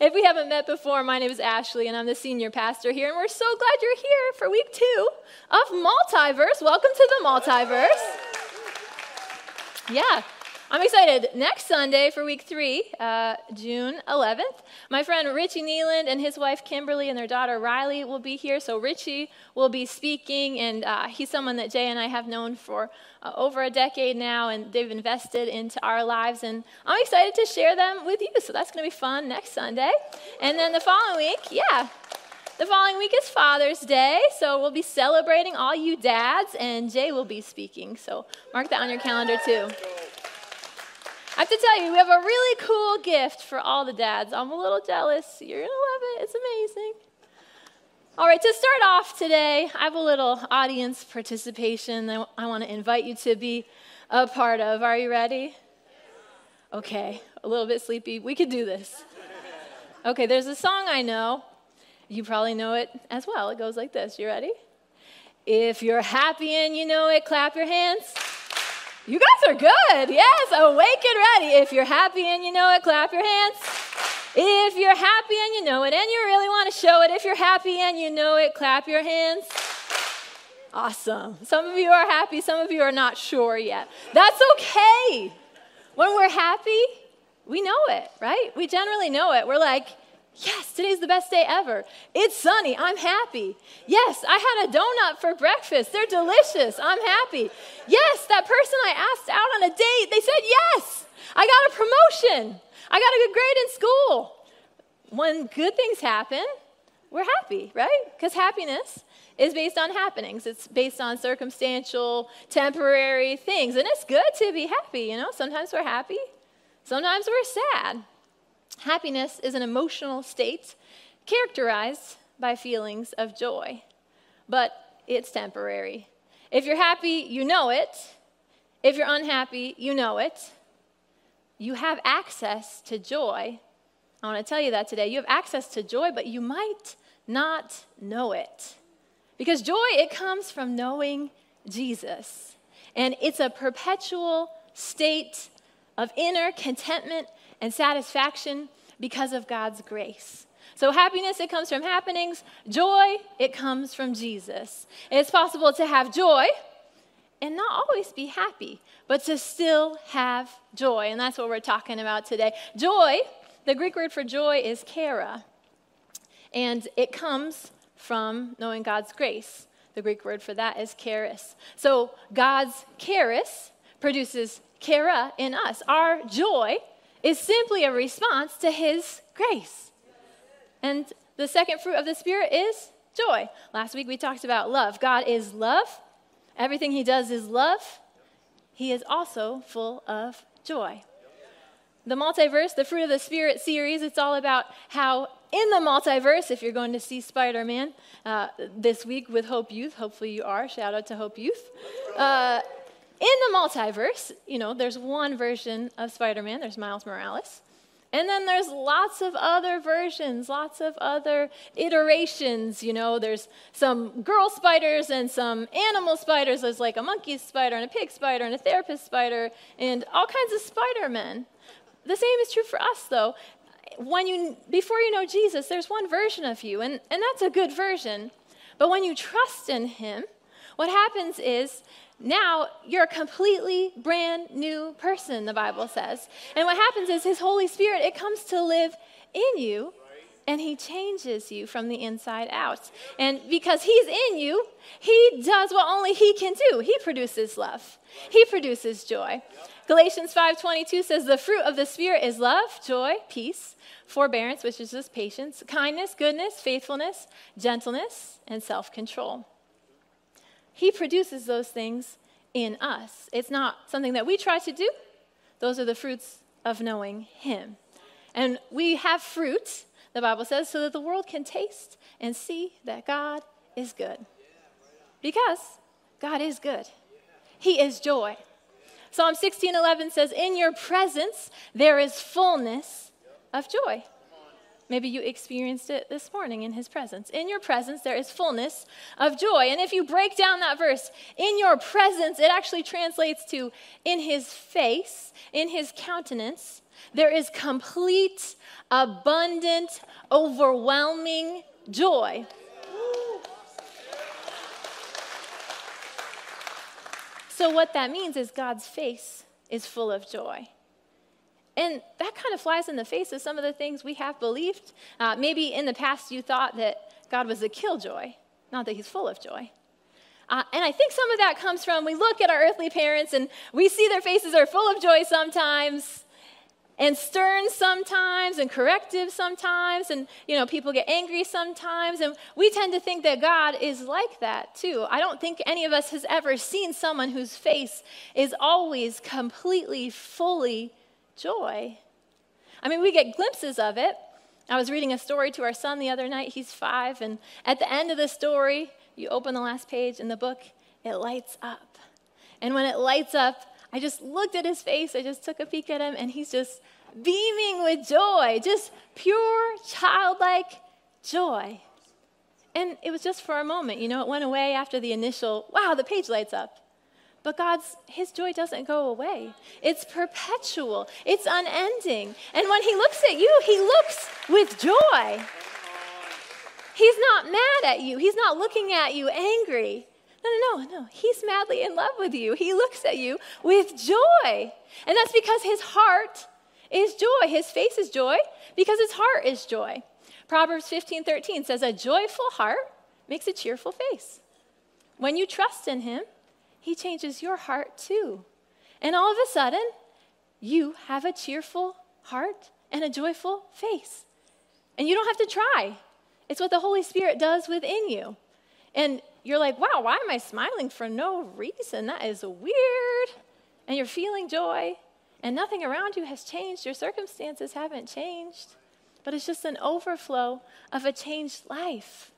If we haven't met before, my name is Ashley, and I'm the senior pastor here, and we're so glad you're here for week two of Multiverse. Welcome to the Multiverse. Yeah, I'm excited. Next Sunday for week three, uh, June 11th, my friend Richie Nealand and his wife Kimberly and their daughter Riley will be here. So Richie will be speaking, and uh, he's someone that Jay and I have known for uh, over a decade now, and they've invested into our lives. And I'm excited to share them with you. So that's going to be fun next Sunday. And then the following week, yeah, the following week is Father's Day, so we'll be celebrating all you dads, and Jay will be speaking. So mark that on your calendar too. I have to tell you, we have a really cool gift for all the dads. I'm a little jealous. You're going to love it. It's amazing. All right, to start off today, I have a little audience participation that I want to invite you to be a part of. Are you ready? Okay, a little bit sleepy. We could do this. Okay, there's a song I know. You probably know it as well. It goes like this. You ready? If you're happy and you know it, clap your hands. You guys are good. Yes, awake and ready. If you're happy and you know it, clap your hands. If you're happy and you know it and you really want to show it, if you're happy and you know it, clap your hands. Awesome. Some of you are happy, some of you are not sure yet. That's okay. When we're happy, we know it, right? We generally know it. We're like, Yes, today's the best day ever. It's sunny. I'm happy. Yes, I had a donut for breakfast. They're delicious. I'm happy. Yes, that person I asked out on a date, they said yes. I got a promotion. I got a good grade in school. When good things happen, we're happy, right? Because happiness is based on happenings. It's based on circumstantial, temporary things. And it's good to be happy, you know? Sometimes we're happy, sometimes we're sad. Happiness is an emotional state characterized by feelings of joy, but it's temporary. If you're happy, you know it. If you're unhappy, you know it. You have access to joy. I want to tell you that today. You have access to joy, but you might not know it. Because joy, it comes from knowing Jesus. And it's a perpetual state of inner contentment and satisfaction because of God's grace. So, happiness, it comes from happenings. Joy, it comes from Jesus. It's possible to have joy and not always be happy, but to still have joy. And that's what we're talking about today. Joy, the Greek word for joy is chara, and it comes from knowing God's grace. The Greek word for that is charis. So, God's charis produces chara in us. Our joy is simply a response to His grace. And the second fruit of the Spirit is joy. Last week we talked about love. God is love, everything He does is love. He is also full of joy. The multiverse, the fruit of the Spirit series, it's all about how in the multiverse, if you're going to see Spider Man uh, this week with Hope Youth, hopefully you are, shout out to Hope Youth. Uh, the multiverse, you know, there's one version of Spider Man, there's Miles Morales. And then there's lots of other versions, lots of other iterations. You know, there's some girl spiders and some animal spiders. There's like a monkey spider and a pig spider and a therapist spider and all kinds of Spider-Men. The same is true for us, though. When you, before you know Jesus, there's one version of you, and, and that's a good version. But when you trust in Him, what happens is now you're a completely brand new person, the Bible says. And what happens is His Holy Spirit, it comes to live in you and he changes you from the inside out. And because he's in you, he does what only he can do. He produces love. He produces joy. Galatians 5:22 says the fruit of the spirit is love, joy, peace, forbearance, which is just patience, kindness, goodness, faithfulness, gentleness, and self-control. He produces those things in us. It's not something that we try to do. Those are the fruits of knowing Him. And we have fruit, the Bible says, so that the world can taste and see that God is good. Because God is good, He is joy. Psalm 16:11 says, "In your presence there is fullness of joy." Maybe you experienced it this morning in his presence. In your presence, there is fullness of joy. And if you break down that verse, in your presence, it actually translates to in his face, in his countenance, there is complete, abundant, overwhelming joy. So, what that means is God's face is full of joy. And that kind of flies in the face of some of the things we have believed. Uh, maybe in the past you thought that God was a killjoy, not that he's full of joy. Uh, and I think some of that comes from we look at our earthly parents and we see their faces are full of joy sometimes and stern sometimes and corrective sometimes and you know people get angry sometimes and we tend to think that god is like that too i don't think any of us has ever seen someone whose face is always completely fully joy. I mean, we get glimpses of it. I was reading a story to our son the other night. He's five. And at the end of the story, you open the last page in the book, it lights up. And when it lights up, I just looked at his face. I just took a peek at him, and he's just beaming with joy, just pure, childlike joy. And it was just for a moment. You know, it went away after the initial, wow, the page lights up. But God's, His joy doesn't go away. It's perpetual, it's unending. And when He looks at you, He looks with joy. He's not mad at you, He's not looking at you angry. No, no, no, no. He's madly in love with you. He looks at you with joy. And that's because His heart is joy. His face is joy because His heart is joy. Proverbs 15 13 says, A joyful heart makes a cheerful face. When you trust in Him, he changes your heart too. And all of a sudden, you have a cheerful heart and a joyful face. And you don't have to try. It's what the Holy Spirit does within you. And you're like, wow, why am I smiling for no reason? That is weird. And you're feeling joy, and nothing around you has changed. Your circumstances haven't changed, but it's just an overflow of a changed life.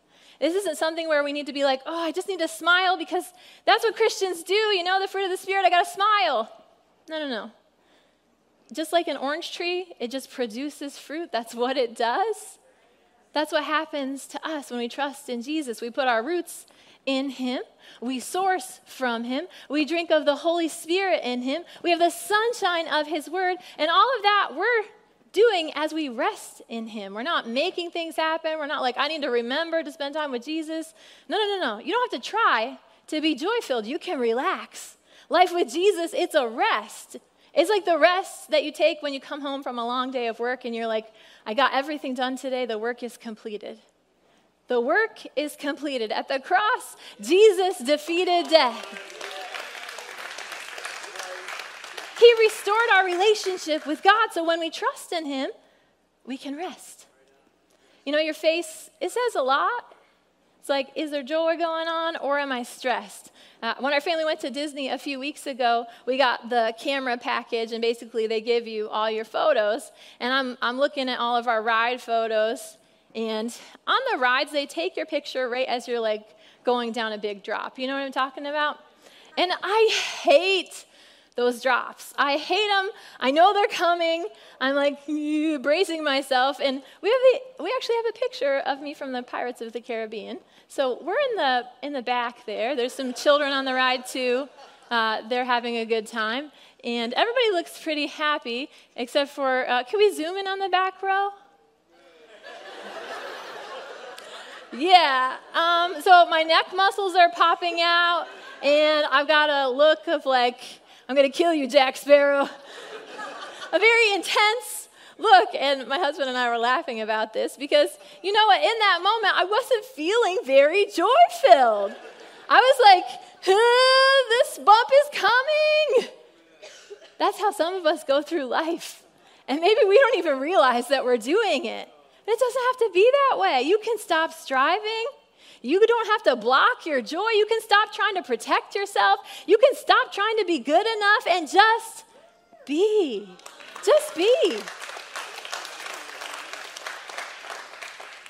This isn't something where we need to be like, oh, I just need to smile because that's what Christians do. You know, the fruit of the Spirit, I got to smile. No, no, no. Just like an orange tree, it just produces fruit. That's what it does. That's what happens to us when we trust in Jesus. We put our roots in Him. We source from Him. We drink of the Holy Spirit in Him. We have the sunshine of His Word. And all of that, we're doing as we rest in Him. We're not making things happen. We're not like, I need to remember to spend time with Jesus. No, no, no, no. You don't have to try to be joy filled. You can relax. Life with Jesus, it's a rest. It's like the rest that you take when you come home from a long day of work and you're like, I got everything done today. The work is completed. The work is completed. At the cross, Jesus defeated death. He restored our relationship with God. So when we trust in Him, we can rest. You know, your face, it says a lot. It's like, is there joy going on or am I stressed? Uh, when our family went to Disney a few weeks ago, we got the camera package, and basically they give you all your photos. And I'm, I'm looking at all of our ride photos. And on the rides, they take your picture right as you're like going down a big drop. You know what I'm talking about? And I hate those drops. I hate them. I know they're coming. I'm like bracing myself. And we have the, we actually have a picture of me from the Pirates of the Caribbean. So we're in the in the back there. There's some children on the ride too. Uh, they're having a good time, and everybody looks pretty happy except for. Uh, can we zoom in on the back row? yeah. Um, so my neck muscles are popping out, and I've got a look of like I'm going to kill you, Jack Sparrow. a very intense look. And my husband and I were laughing about this because, you know what, in that moment, I wasn't feeling very joy filled. I was like, this bump is coming. That's how some of us go through life. And maybe we don't even realize that we're doing it. But it doesn't have to be that way. You can stop striving you don't have to block your joy. You can stop trying to protect yourself. You can stop trying to be good enough and just be. Just be.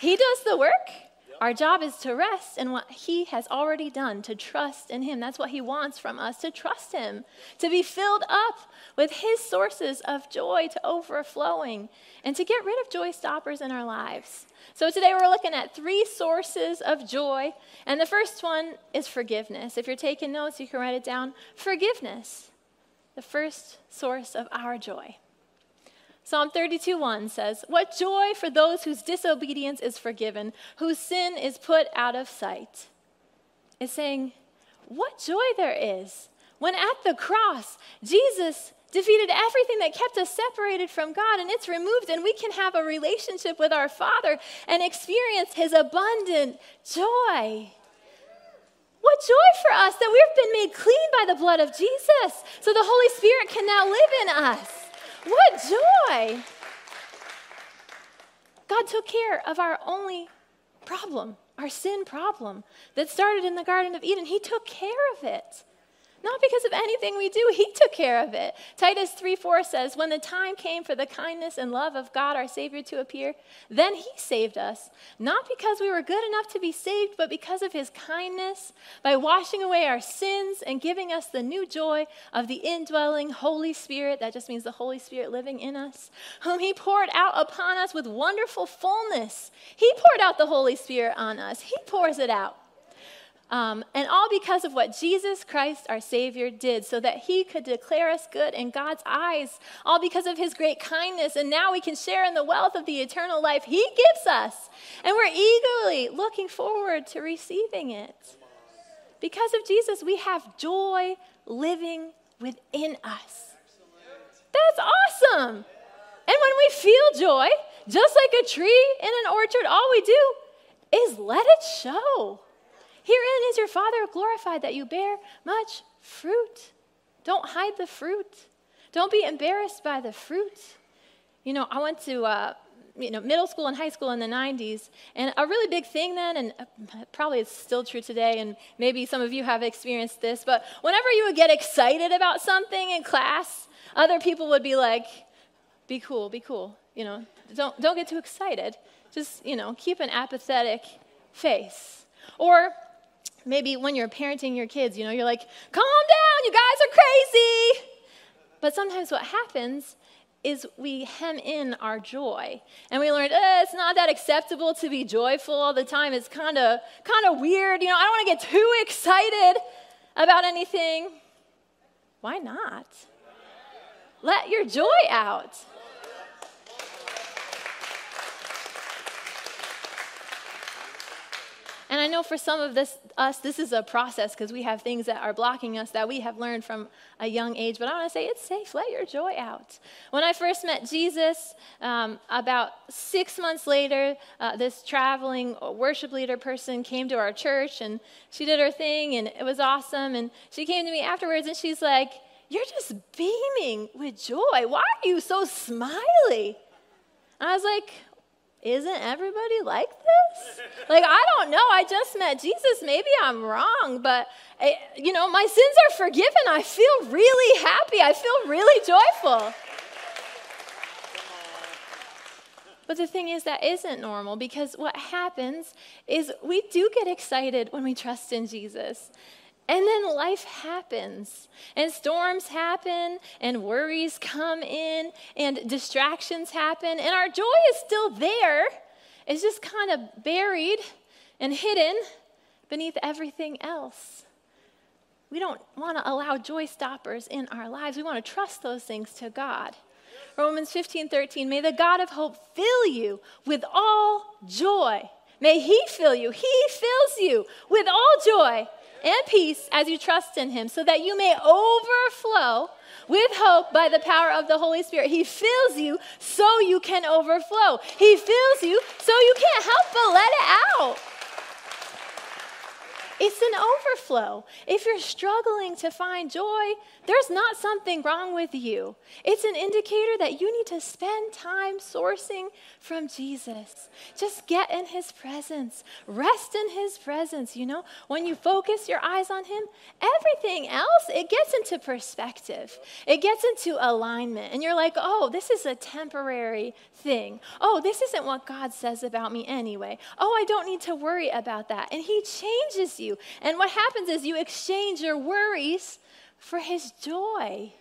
He does the work. Our job is to rest in what He has already done, to trust in Him. That's what He wants from us, to trust Him, to be filled up with His sources of joy to overflowing, and to get rid of joy stoppers in our lives. So today we're looking at three sources of joy, and the first one is forgiveness. If you're taking notes, you can write it down. Forgiveness, the first source of our joy. Psalm 32 1 says, What joy for those whose disobedience is forgiven, whose sin is put out of sight. It's saying, What joy there is when at the cross, Jesus defeated everything that kept us separated from God, and it's removed, and we can have a relationship with our Father and experience His abundant joy. What joy for us that we've been made clean by the blood of Jesus, so the Holy Spirit can now live in us. What joy! God took care of our only problem, our sin problem that started in the Garden of Eden. He took care of it. Not because of anything we do, He took care of it. Titus 3 4 says, When the time came for the kindness and love of God our Savior to appear, then He saved us, not because we were good enough to be saved, but because of His kindness, by washing away our sins and giving us the new joy of the indwelling Holy Spirit. That just means the Holy Spirit living in us, whom He poured out upon us with wonderful fullness. He poured out the Holy Spirit on us, He pours it out. Um, and all because of what Jesus Christ, our Savior, did, so that He could declare us good in God's eyes, all because of His great kindness. And now we can share in the wealth of the eternal life He gives us. And we're eagerly looking forward to receiving it. Because of Jesus, we have joy living within us. That's awesome. And when we feel joy, just like a tree in an orchard, all we do is let it show. Herein is your Father glorified that you bear much fruit. Don't hide the fruit. Don't be embarrassed by the fruit. You know, I went to uh, you know middle school and high school in the 90s, and a really big thing then, and uh, probably it's still true today, and maybe some of you have experienced this, but whenever you would get excited about something in class, other people would be like, "Be cool, be cool." You know, don't don't get too excited. Just you know, keep an apathetic face. Or Maybe when you're parenting your kids, you know, you're like, calm down, you guys are crazy. But sometimes what happens is we hem in our joy. And we learned, eh, it's not that acceptable to be joyful all the time. It's kind of kind of weird. You know, I don't want to get too excited about anything. Why not? Let your joy out. And I know for some of this, us, this is a process because we have things that are blocking us that we have learned from a young age. But I want to say it's safe. Let your joy out. When I first met Jesus, um, about six months later, uh, this traveling worship leader person came to our church and she did her thing and it was awesome. And she came to me afterwards and she's like, You're just beaming with joy. Why are you so smiley? And I was like, isn't everybody like this? Like, I don't know. I just met Jesus. Maybe I'm wrong, but, I, eh, you know, my sins are forgiven. I feel really happy. I feel really joyful. But the thing is, that isn't normal because what happens is we do get excited when we trust in Jesus. And then life happens, and storms happen, and worries come in, and distractions happen, and our joy is still there. It's just kind of buried and hidden beneath everything else. We don't want to allow joy stoppers in our lives. We want to trust those things to God. Romans 15 13, may the God of hope fill you with all joy. May He fill you, He fills you with all joy and peace as you trust in him, so that you may overflow with hope by the power of the Holy Spirit. He fills you so you can overflow. He fills you so you can't help but let it out. It's an overflow. If you're struggling to find joy, there's not something wrong with you. It's an indicator that you need to spend time sourcing from Jesus. Just get in his presence, rest in his presence. You know, when you focus your eyes on him, everything else, it gets into perspective, it gets into alignment. And you're like, oh, this is a temporary thing. Oh, this isn't what God says about me anyway. Oh, I don't need to worry about that. And he changes you. And what happens is you exchange your worries for his joy.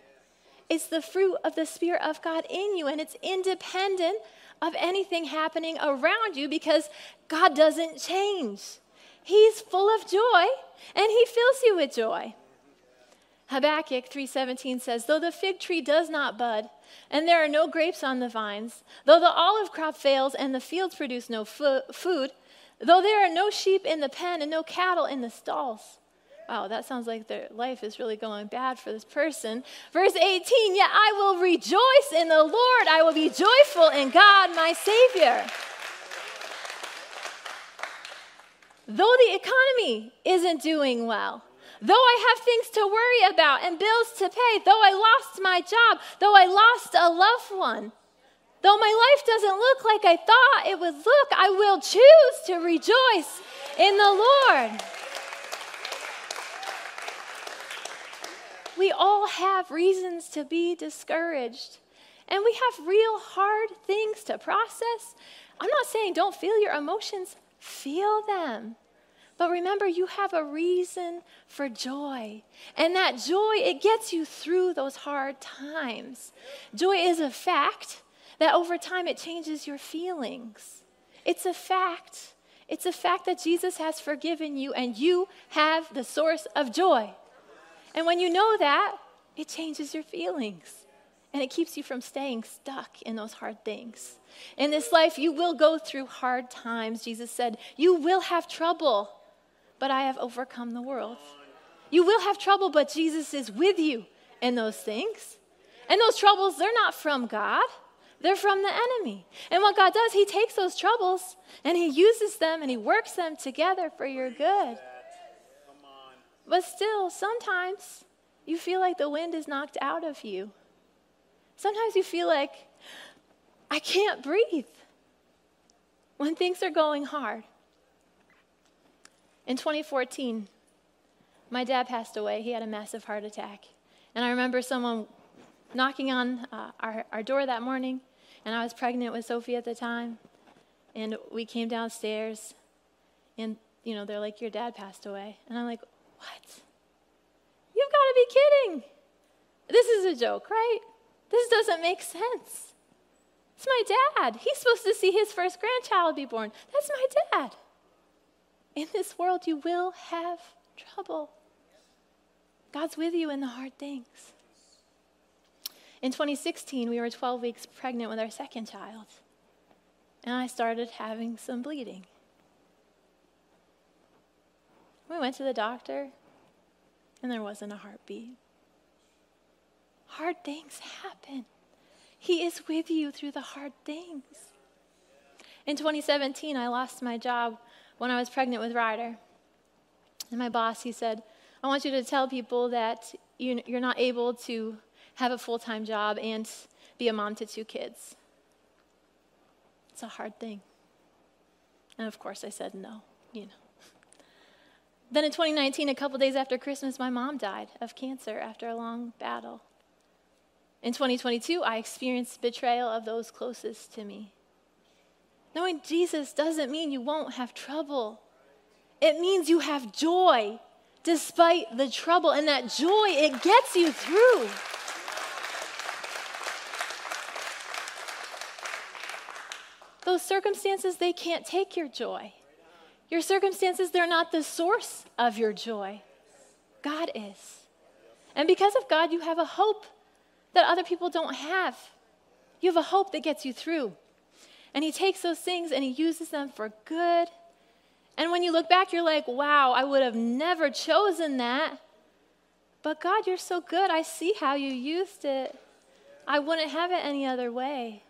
It's the fruit of the Spirit of God in you, and it's independent of anything happening around you because God doesn't change. He's full of joy, and he fills you with joy. Habakkuk 3:17 says, "Though the fig tree does not bud, and there are no grapes on the vines, though the olive crop fails and the fields produce no food, though there are no sheep in the pen and no cattle in the stalls, wow, that sounds like their life is really going bad for this person. Verse 18, yet I will rejoice in the Lord. I will be joyful in God, my Savior. Though the economy isn't doing well, though I have things to worry about and bills to pay, though I lost my job, though I lost a loved one, though my life doesn't look like I thought it would look, I will choose to rejoice in the Lord. We all have reasons to be discouraged. And we have real hard things to process. I'm not saying don't feel your emotions, feel them. But remember, you have a reason for joy. And that joy, it gets you through those hard times. Joy is a fact that over time it changes your feelings. It's a fact. It's a fact that Jesus has forgiven you and you have the source of joy. And when you know that, it changes your feelings and it keeps you from staying stuck in those hard things. In this life, you will go through hard times. Jesus said, You will have trouble, but I have overcome the world. You will have trouble, but Jesus is with you in those things. And those troubles, they're not from God, they're from the enemy. And what God does, He takes those troubles and He uses them and He works them together for your good. But still, sometimes you feel like the wind is knocked out of you. Sometimes you feel like, I can't breathe when things are going hard. In 2014, my dad passed away. He had a massive heart attack. And I remember someone knocking on uh, our, our door that morning, and I was pregnant with Sophie at the time. And we came downstairs, and, you know, they're like, Your dad passed away. And I'm like, what? You've got to be kidding. This is a joke, right? This doesn't make sense. It's my dad. He's supposed to see his first grandchild be born. That's my dad. In this world, you will have trouble. God's with you in the hard things. In 2016, we were 12 weeks pregnant with our second child, and I started having some bleeding. We went to the doctor, and there wasn't a heartbeat. Hard things happen. He is with you through the hard things. In 2017, I lost my job when I was pregnant with Ryder. And my boss, he said, I want you to tell people that you're not able to have a full time job and be a mom to two kids. It's a hard thing. And of course, I said no, you know. Then in 2019, a couple days after Christmas, my mom died of cancer after a long battle. In 2022, I experienced betrayal of those closest to me. Knowing Jesus doesn't mean you won't have trouble. It means you have joy despite the trouble, and that joy, it gets you through. Those circumstances, they can't take your joy. Your circumstances, they're not the source of your joy. God is. And because of God, you have a hope that other people don't have. You have a hope that gets you through. And He takes those things and He uses them for good. And when you look back, you're like, wow, I would have never chosen that. But God, you're so good. I see how you used it. I wouldn't have it any other way.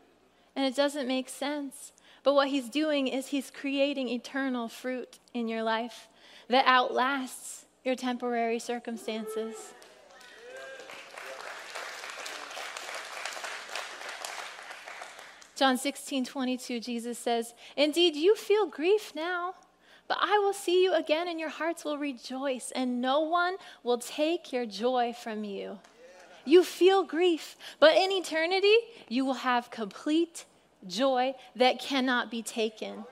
And it doesn't make sense. But what he's doing is he's creating eternal fruit in your life that outlasts your temporary circumstances. John 16, 22, Jesus says, Indeed, you feel grief now, but I will see you again, and your hearts will rejoice, and no one will take your joy from you. You feel grief, but in eternity, you will have complete joy that cannot be taken.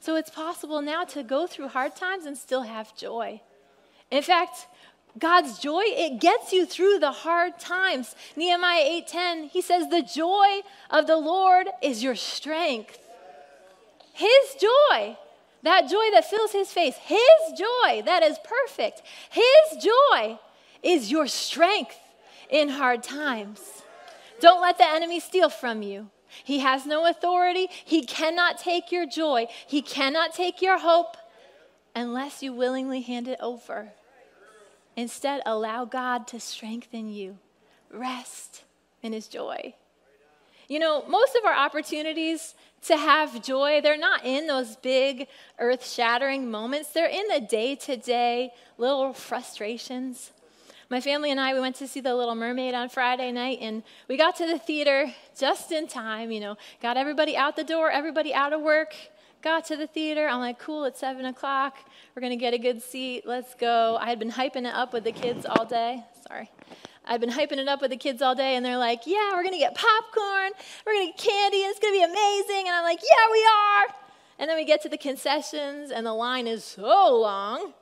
So it's possible now to go through hard times and still have joy. In fact, God's joy, it gets you through the hard times. Nehemiah 8:10, he says, "The joy of the Lord is your strength." His joy, that joy that fills his face, his joy that is perfect, his joy is your strength in hard times. Don't let the enemy steal from you. He has no authority. He cannot take your joy. He cannot take your hope unless you willingly hand it over. Instead, allow God to strengthen you. Rest in His joy. You know, most of our opportunities to have joy, they're not in those big earth shattering moments. They're in the day to day little frustrations. My family and I, we went to see The Little Mermaid on Friday night, and we got to the theater just in time, you know, got everybody out the door, everybody out of work, got to the theater. I'm like, cool, it's 7 o'clock. We're going to get a good seat. Let's go. I had been hyping it up with the kids all day. Sorry. I'd been hyping it up with the kids all day, and they're like, yeah, we're going to get popcorn. We're going to get candy, and it's going to be amazing. And I'm like, yeah, we are. And then we get to the concessions, and the line is so long.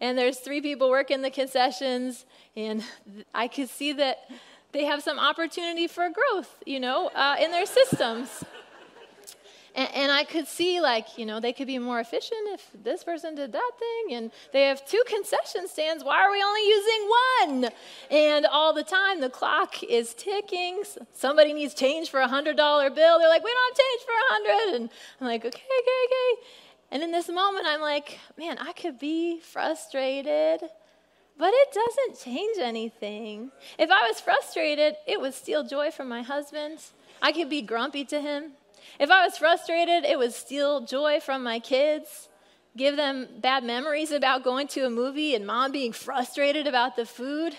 And there's three people working the concessions, and I could see that they have some opportunity for growth, you know, uh, in their systems. And, and, I could see, like, you know, they could be more efficient if this person did that thing. And they have two concession stands. Why are we only using one? And all the time, the clock is ticking. Somebody needs change for a $100 bill. They're like, we don't have change for a 100 And I'm like, okay, okay, okay. And in this moment, I'm like, man, I could be frustrated. But it doesn't change anything. If I was frustrated, it would steal joy from my husband. I could be grumpy to him. If I was frustrated, it would steal joy from my kids, give them bad memories about going to a movie and mom being frustrated about the food.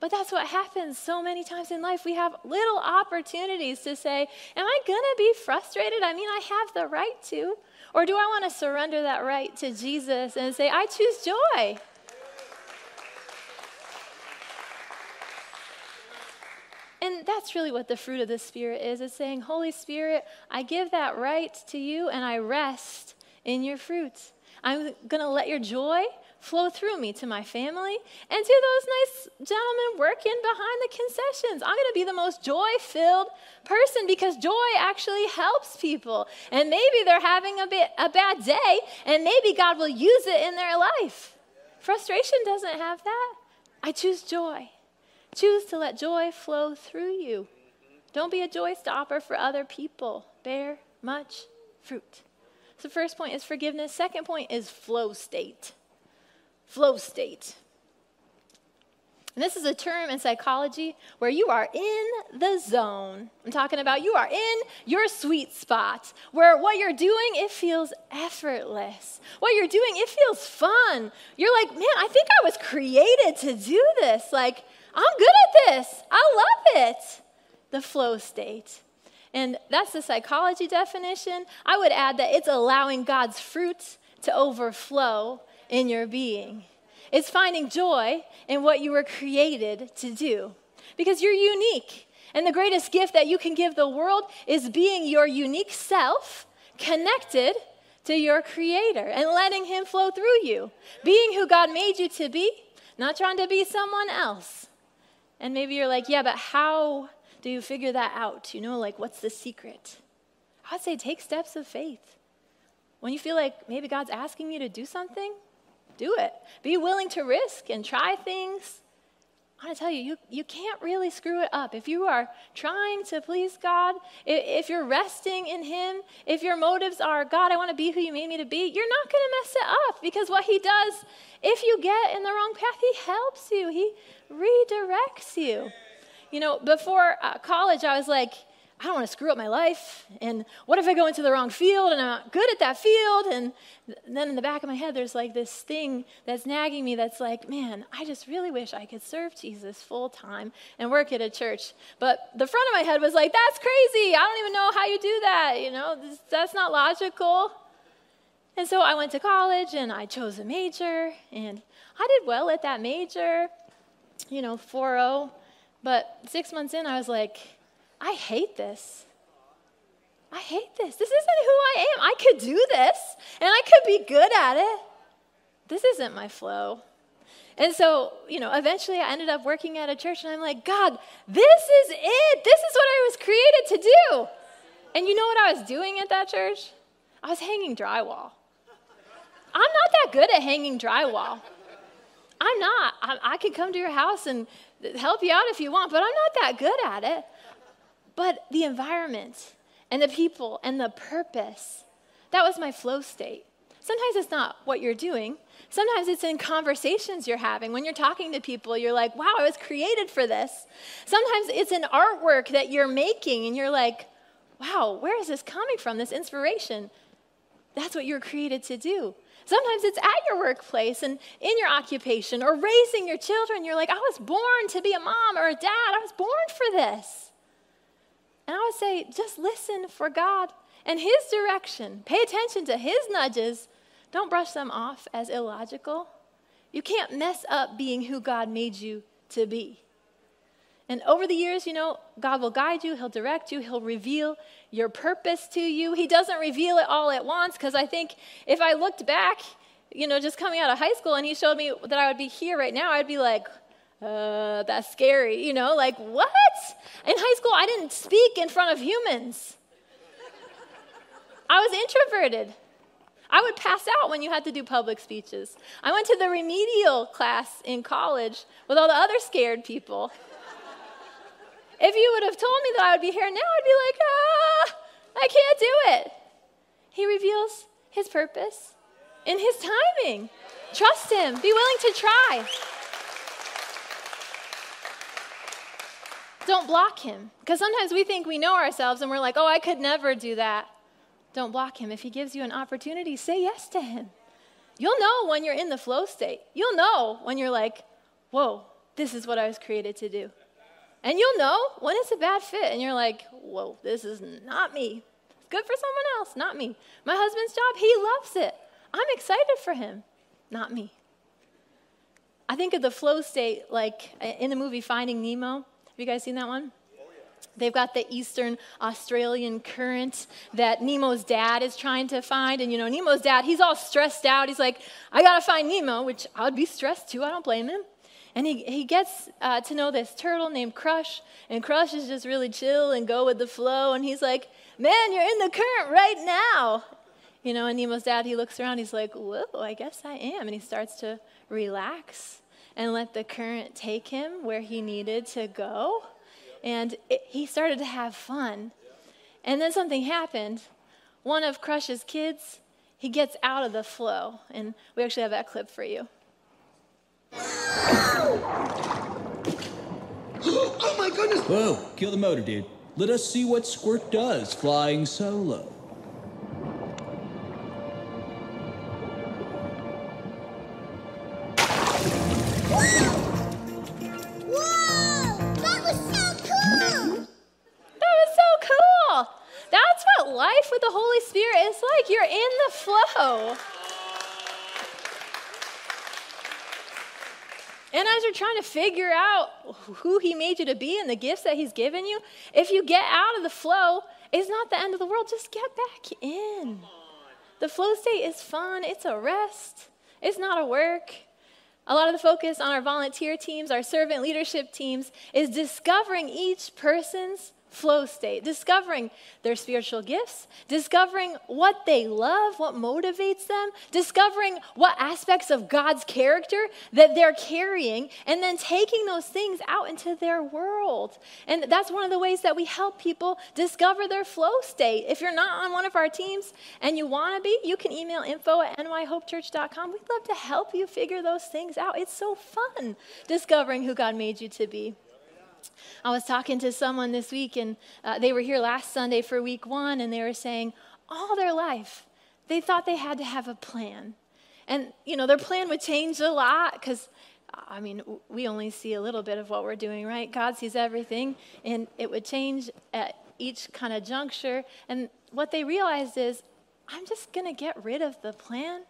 But that's what happens so many times in life. We have little opportunities to say, Am I going to be frustrated? I mean, I have the right to. Or do I want to surrender that right to Jesus and say, I choose joy? And that's really what the fruit of the Spirit is. It's saying, Holy Spirit, I give that right to you and I rest in your fruit. I'm going to let your joy flow through me to my family and to those nice gentlemen working behind the concessions. I'm going to be the most joy filled person because joy actually helps people. And maybe they're having a, bit, a bad day and maybe God will use it in their life. Frustration doesn't have that. I choose joy. Choose to let joy flow through you. Don't be a joy stopper for other people. Bear much fruit. So, first point is forgiveness. Second point is flow state. Flow state. And this is a term in psychology where you are in the zone. I'm talking about you are in your sweet spot where what you're doing, it feels effortless. What you're doing, it feels fun. You're like, man, I think I was created to do this. Like, I'm good at this. I love it. The flow state. And that's the psychology definition. I would add that it's allowing God's fruit to overflow in your being. It's finding joy in what you were created to do because you're unique. And the greatest gift that you can give the world is being your unique self connected to your Creator and letting Him flow through you. Being who God made you to be, not trying to be someone else. And maybe you're like, yeah, but how do you figure that out? You know, like, what's the secret? I would say take steps of faith. When you feel like maybe God's asking you to do something, do it. Be willing to risk and try things. I want to tell you, you, you can't really screw it up. If you are trying to please God, if, if you're resting in Him, if your motives are, God, I want to be who you made me to be, you're not going to mess it up because what He does, if you get in the wrong path, He helps you. He redirects you. You know, before uh, college, I was like, I don't want to screw up my life. And what if I go into the wrong field and I'm not good at that field? And then in the back of my head, there's like this thing that's nagging me that's like, man, I just really wish I could serve Jesus full time and work at a church. But the front of my head was like, that's crazy. I don't even know how you do that. You know, that's not logical. And so I went to college and I chose a major and I did well at that major, you know, 4 0. But six months in, I was like, I hate this. I hate this. This isn't who I am. I could do this and I could be good at it. This isn't my flow. And so, you know, eventually I ended up working at a church and I'm like, God, this is it. This is what I was created to do. And you know what I was doing at that church? I was hanging drywall. I'm not that good at hanging drywall. I'm not. I, I can come to your house and help you out if you want, but I'm not that good at it. But the environment and the people and the purpose, that was my flow state. Sometimes it's not what you're doing. Sometimes it's in conversations you're having. When you're talking to people, you're like, wow, I was created for this. Sometimes it's an artwork that you're making and you're like, wow, where is this coming from, this inspiration? That's what you were created to do. Sometimes it's at your workplace and in your occupation or raising your children. You're like, I was born to be a mom or a dad. I was born for this. And I would say, just listen for God and His direction. Pay attention to His nudges. Don't brush them off as illogical. You can't mess up being who God made you to be. And over the years, you know, God will guide you, He'll direct you, He'll reveal your purpose to you. He doesn't reveal it all at once because I think if I looked back, you know, just coming out of high school and He showed me that I would be here right now, I'd be like, uh, that's scary, you know, like what? In high school, I didn't speak in front of humans. I was introverted. I would pass out when you had to do public speeches. I went to the remedial class in college with all the other scared people. if you would have told me that I would be here now, I'd be like, ah, I can't do it. He reveals his purpose in his timing. Trust him, be willing to try. Don't block him. Because sometimes we think we know ourselves and we're like, oh, I could never do that. Don't block him. If he gives you an opportunity, say yes to him. You'll know when you're in the flow state. You'll know when you're like, whoa, this is what I was created to do. And you'll know when it's a bad fit and you're like, whoa, this is not me. It's good for someone else, not me. My husband's job, he loves it. I'm excited for him, not me. I think of the flow state like in the movie Finding Nemo you guys seen that one? They've got the Eastern Australian current that Nemo's dad is trying to find. And you know, Nemo's dad, he's all stressed out. He's like, I gotta find Nemo, which I would be stressed too. I don't blame him. And he, he gets uh, to know this turtle named Crush. And Crush is just really chill and go with the flow. And he's like, Man, you're in the current right now. You know, and Nemo's dad, he looks around. He's like, Whoa, I guess I am. And he starts to relax and let the current take him where he needed to go. And it, he started to have fun. And then something happened. One of Crush's kids, he gets out of the flow. And we actually have that clip for you. oh my goodness! Whoa, kill the motor, dude. Let us see what Squirt does flying solo. Figure out who He made you to be and the gifts that He's given you, if you get out of the flow, it's not the end of the world. Just get back in. The flow state is fun, it's a rest, it's not a work. A lot of the focus on our volunteer teams, our servant leadership teams, is discovering each person's flow state, discovering their spiritual gifts, discovering what they love, what motivates them, discovering what aspects of God's character that they're carrying, and then taking those things out into their world. And that's one of the ways that we help people discover their flow state. If you're not on one of our teams and you want to be, you can email info at nyhopechurch.com. We'd love to help you figure those things out. It's so fun discovering who God made you to be. I was talking to someone this week, and uh, they were here last Sunday for week one, and they were saying all their life they thought they had to have a plan. And, you know, their plan would change a lot because, I mean, we only see a little bit of what we're doing, right? God sees everything, and it would change at each kind of juncture. And what they realized is, I'm just going to get rid of the plan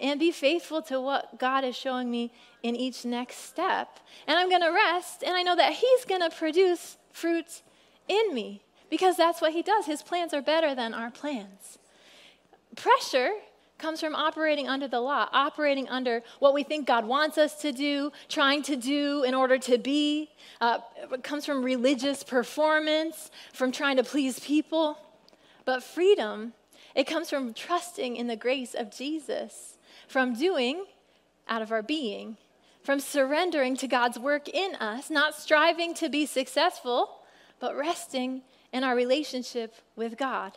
and be faithful to what God is showing me in each next step. And I'm going to rest, and I know that He's going to produce fruit in me because that's what He does. His plans are better than our plans. Pressure comes from operating under the law, operating under what we think God wants us to do, trying to do in order to be. Uh, it comes from religious performance, from trying to please people. But freedom, it comes from trusting in the grace of Jesus, from doing out of our being, from surrendering to God's work in us, not striving to be successful, but resting in our relationship with God.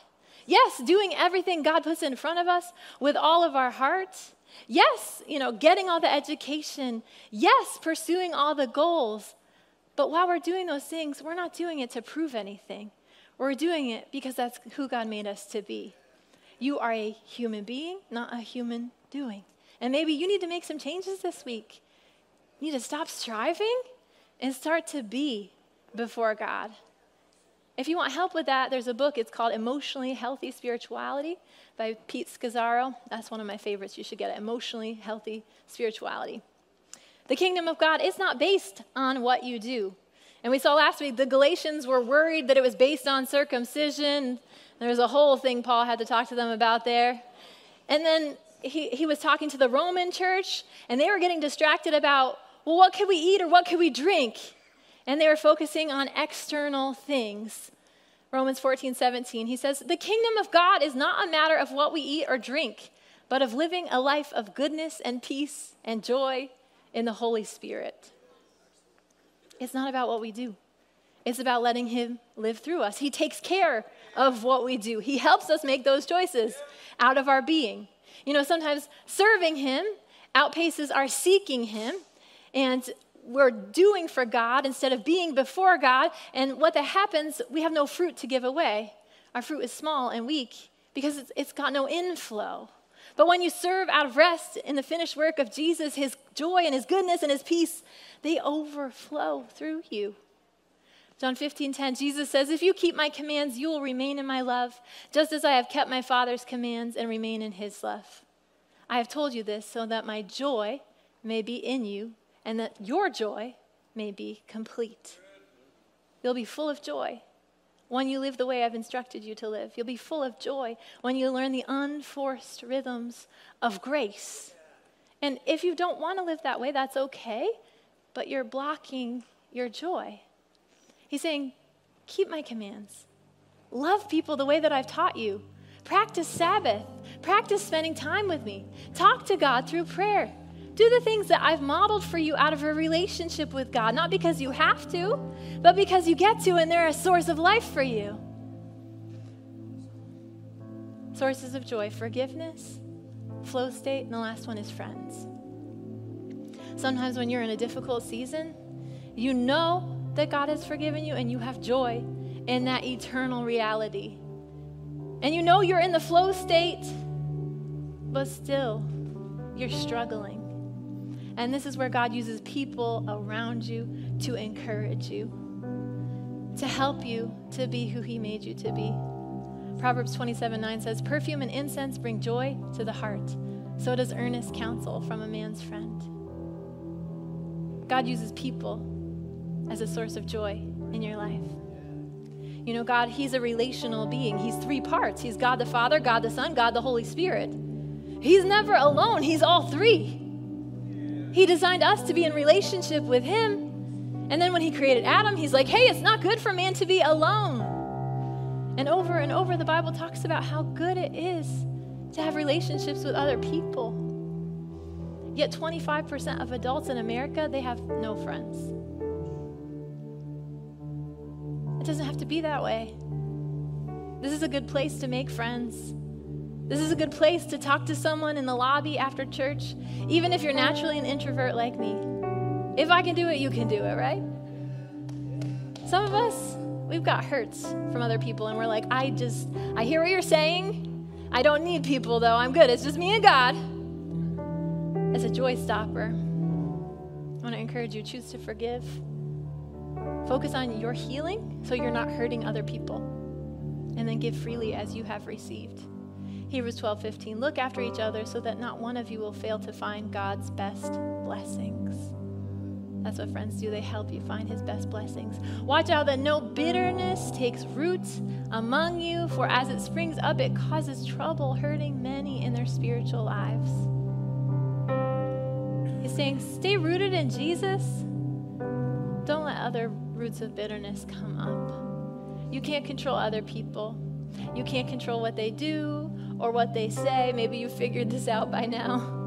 Yes, doing everything God puts in front of us with all of our hearts. Yes, you know, getting all the education. Yes, pursuing all the goals. But while we're doing those things, we're not doing it to prove anything. We're doing it because that's who God made us to be. You are a human being, not a human doing. And maybe you need to make some changes this week. You need to stop striving and start to be before God. If you want help with that, there's a book. It's called Emotionally Healthy Spirituality by Pete Scazzero. That's one of my favorites. You should get it Emotionally Healthy Spirituality. The kingdom of God is not based on what you do. And we saw last week the Galatians were worried that it was based on circumcision. There was a whole thing Paul had to talk to them about there. And then he, he was talking to the Roman church, and they were getting distracted about, well, what could we eat or what could we drink? and they were focusing on external things. Romans 14, 17, he says, The kingdom of God is not a matter of what we eat or drink, but of living a life of goodness and peace and joy in the Holy Spirit. It's not about what we do, it's about letting Him live through us. He takes care of what we do, He helps us make those choices out of our being. You know, sometimes serving Him outpaces our seeking Him. And we're doing for God instead of being before God. And what that happens, we have no fruit to give away. Our fruit is small and weak because it's, it's got no inflow. But when you serve out of rest in the finished work of Jesus, his joy and his goodness and his peace, they overflow through you. John 15, 10, Jesus says, If you keep my commands, you will remain in my love, just as I have kept my Father's commands and remain in his love. I have told you this so that my joy may be in you and that your joy may be complete. You'll be full of joy when you live the way I've instructed you to live. You'll be full of joy when you learn the unforced rhythms of grace. And if you don't want to live that way, that's okay, but you're blocking your joy. He's saying, Keep my commands. Love people the way that I've taught you. Practice Sabbath. Practice spending time with me. Talk to God through prayer. Do the things that I've modeled for you out of a relationship with God, not because you have to, but because you get to and they're a source of life for you. Sources of joy, forgiveness, flow state, and the last one is friends. Sometimes when you're in a difficult season, you know that God has forgiven you and you have joy in that eternal reality. And you know you're in the flow state, but still you're struggling. And this is where God uses people around you to encourage you, to help you to be who He made you to be. Proverbs 27 9 says, Perfume and incense bring joy to the heart. So does earnest counsel from a man's friend. God uses people as a source of joy in your life. You know, God, He's a relational being. He's three parts He's God the Father, God the Son, God the Holy Spirit. He's never alone, He's all three. He designed us to be in relationship with Him. And then when He created Adam, He's like, hey, it's not good for man to be alone. And over and over, the Bible talks about how good it is to have relationships with other people. Yet 25% of adults in America, they have no friends. It doesn't have to be that way. This is a good place to make friends. This is a good place to talk to someone in the lobby after church, even if you're naturally an introvert like me. If I can do it, you can do it, right? Some of us, we've got hurts from other people, and we're like, I just, I hear what you're saying. I don't need people, though. I'm good. It's just me and God. As a joy stopper, I want to encourage you choose to forgive. Focus on your healing so you're not hurting other people. And then give freely as you have received. Hebrews 12 15. Look after each other so that not one of you will fail to find God's best blessings. That's what friends do. They help you find his best blessings. Watch out that no bitterness takes root among you, for as it springs up, it causes trouble, hurting many in their spiritual lives. He's saying, stay rooted in Jesus. Don't let other roots of bitterness come up. You can't control other people. You can't control what they do or what they say. Maybe you figured this out by now.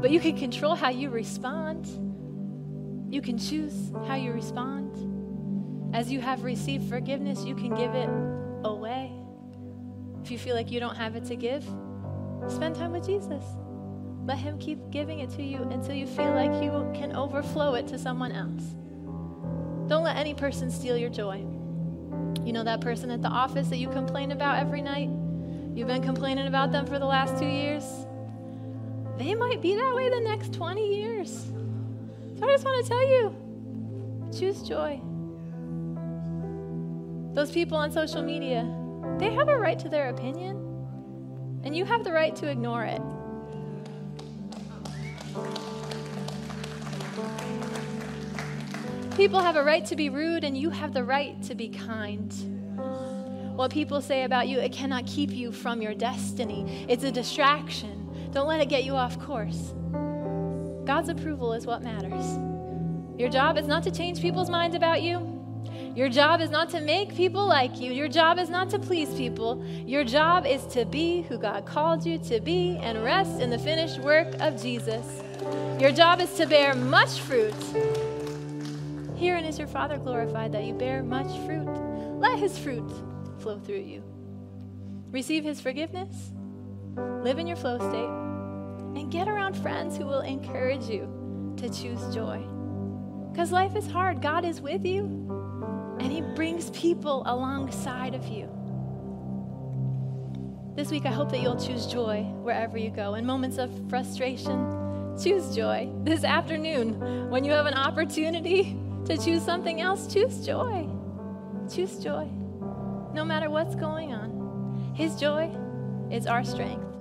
But you can control how you respond. You can choose how you respond. As you have received forgiveness, you can give it away. If you feel like you don't have it to give, spend time with Jesus. Let Him keep giving it to you until you feel like you can overflow it to someone else. Don't let any person steal your joy. You know that person at the office that you complain about every night? You've been complaining about them for the last two years? They might be that way the next 20 years. So I just want to tell you choose joy. Those people on social media, they have a right to their opinion, and you have the right to ignore it. People have a right to be rude, and you have the right to be kind. What people say about you, it cannot keep you from your destiny. It's a distraction. Don't let it get you off course. God's approval is what matters. Your job is not to change people's minds about you. Your job is not to make people like you. Your job is not to please people. Your job is to be who God called you to be and rest in the finished work of Jesus. Your job is to bear much fruit. Herein is your Father glorified that you bear much fruit. Let his fruit flow through you. Receive his forgiveness, live in your flow state and get around friends who will encourage you to choose joy. Because life is hard. God is with you, and He brings people alongside of you. This week, I hope that you'll choose joy wherever you go. In moments of frustration, choose joy. This afternoon, when you have an opportunity to choose something else, choose joy. Choose joy. No matter what's going on, His joy is our strength.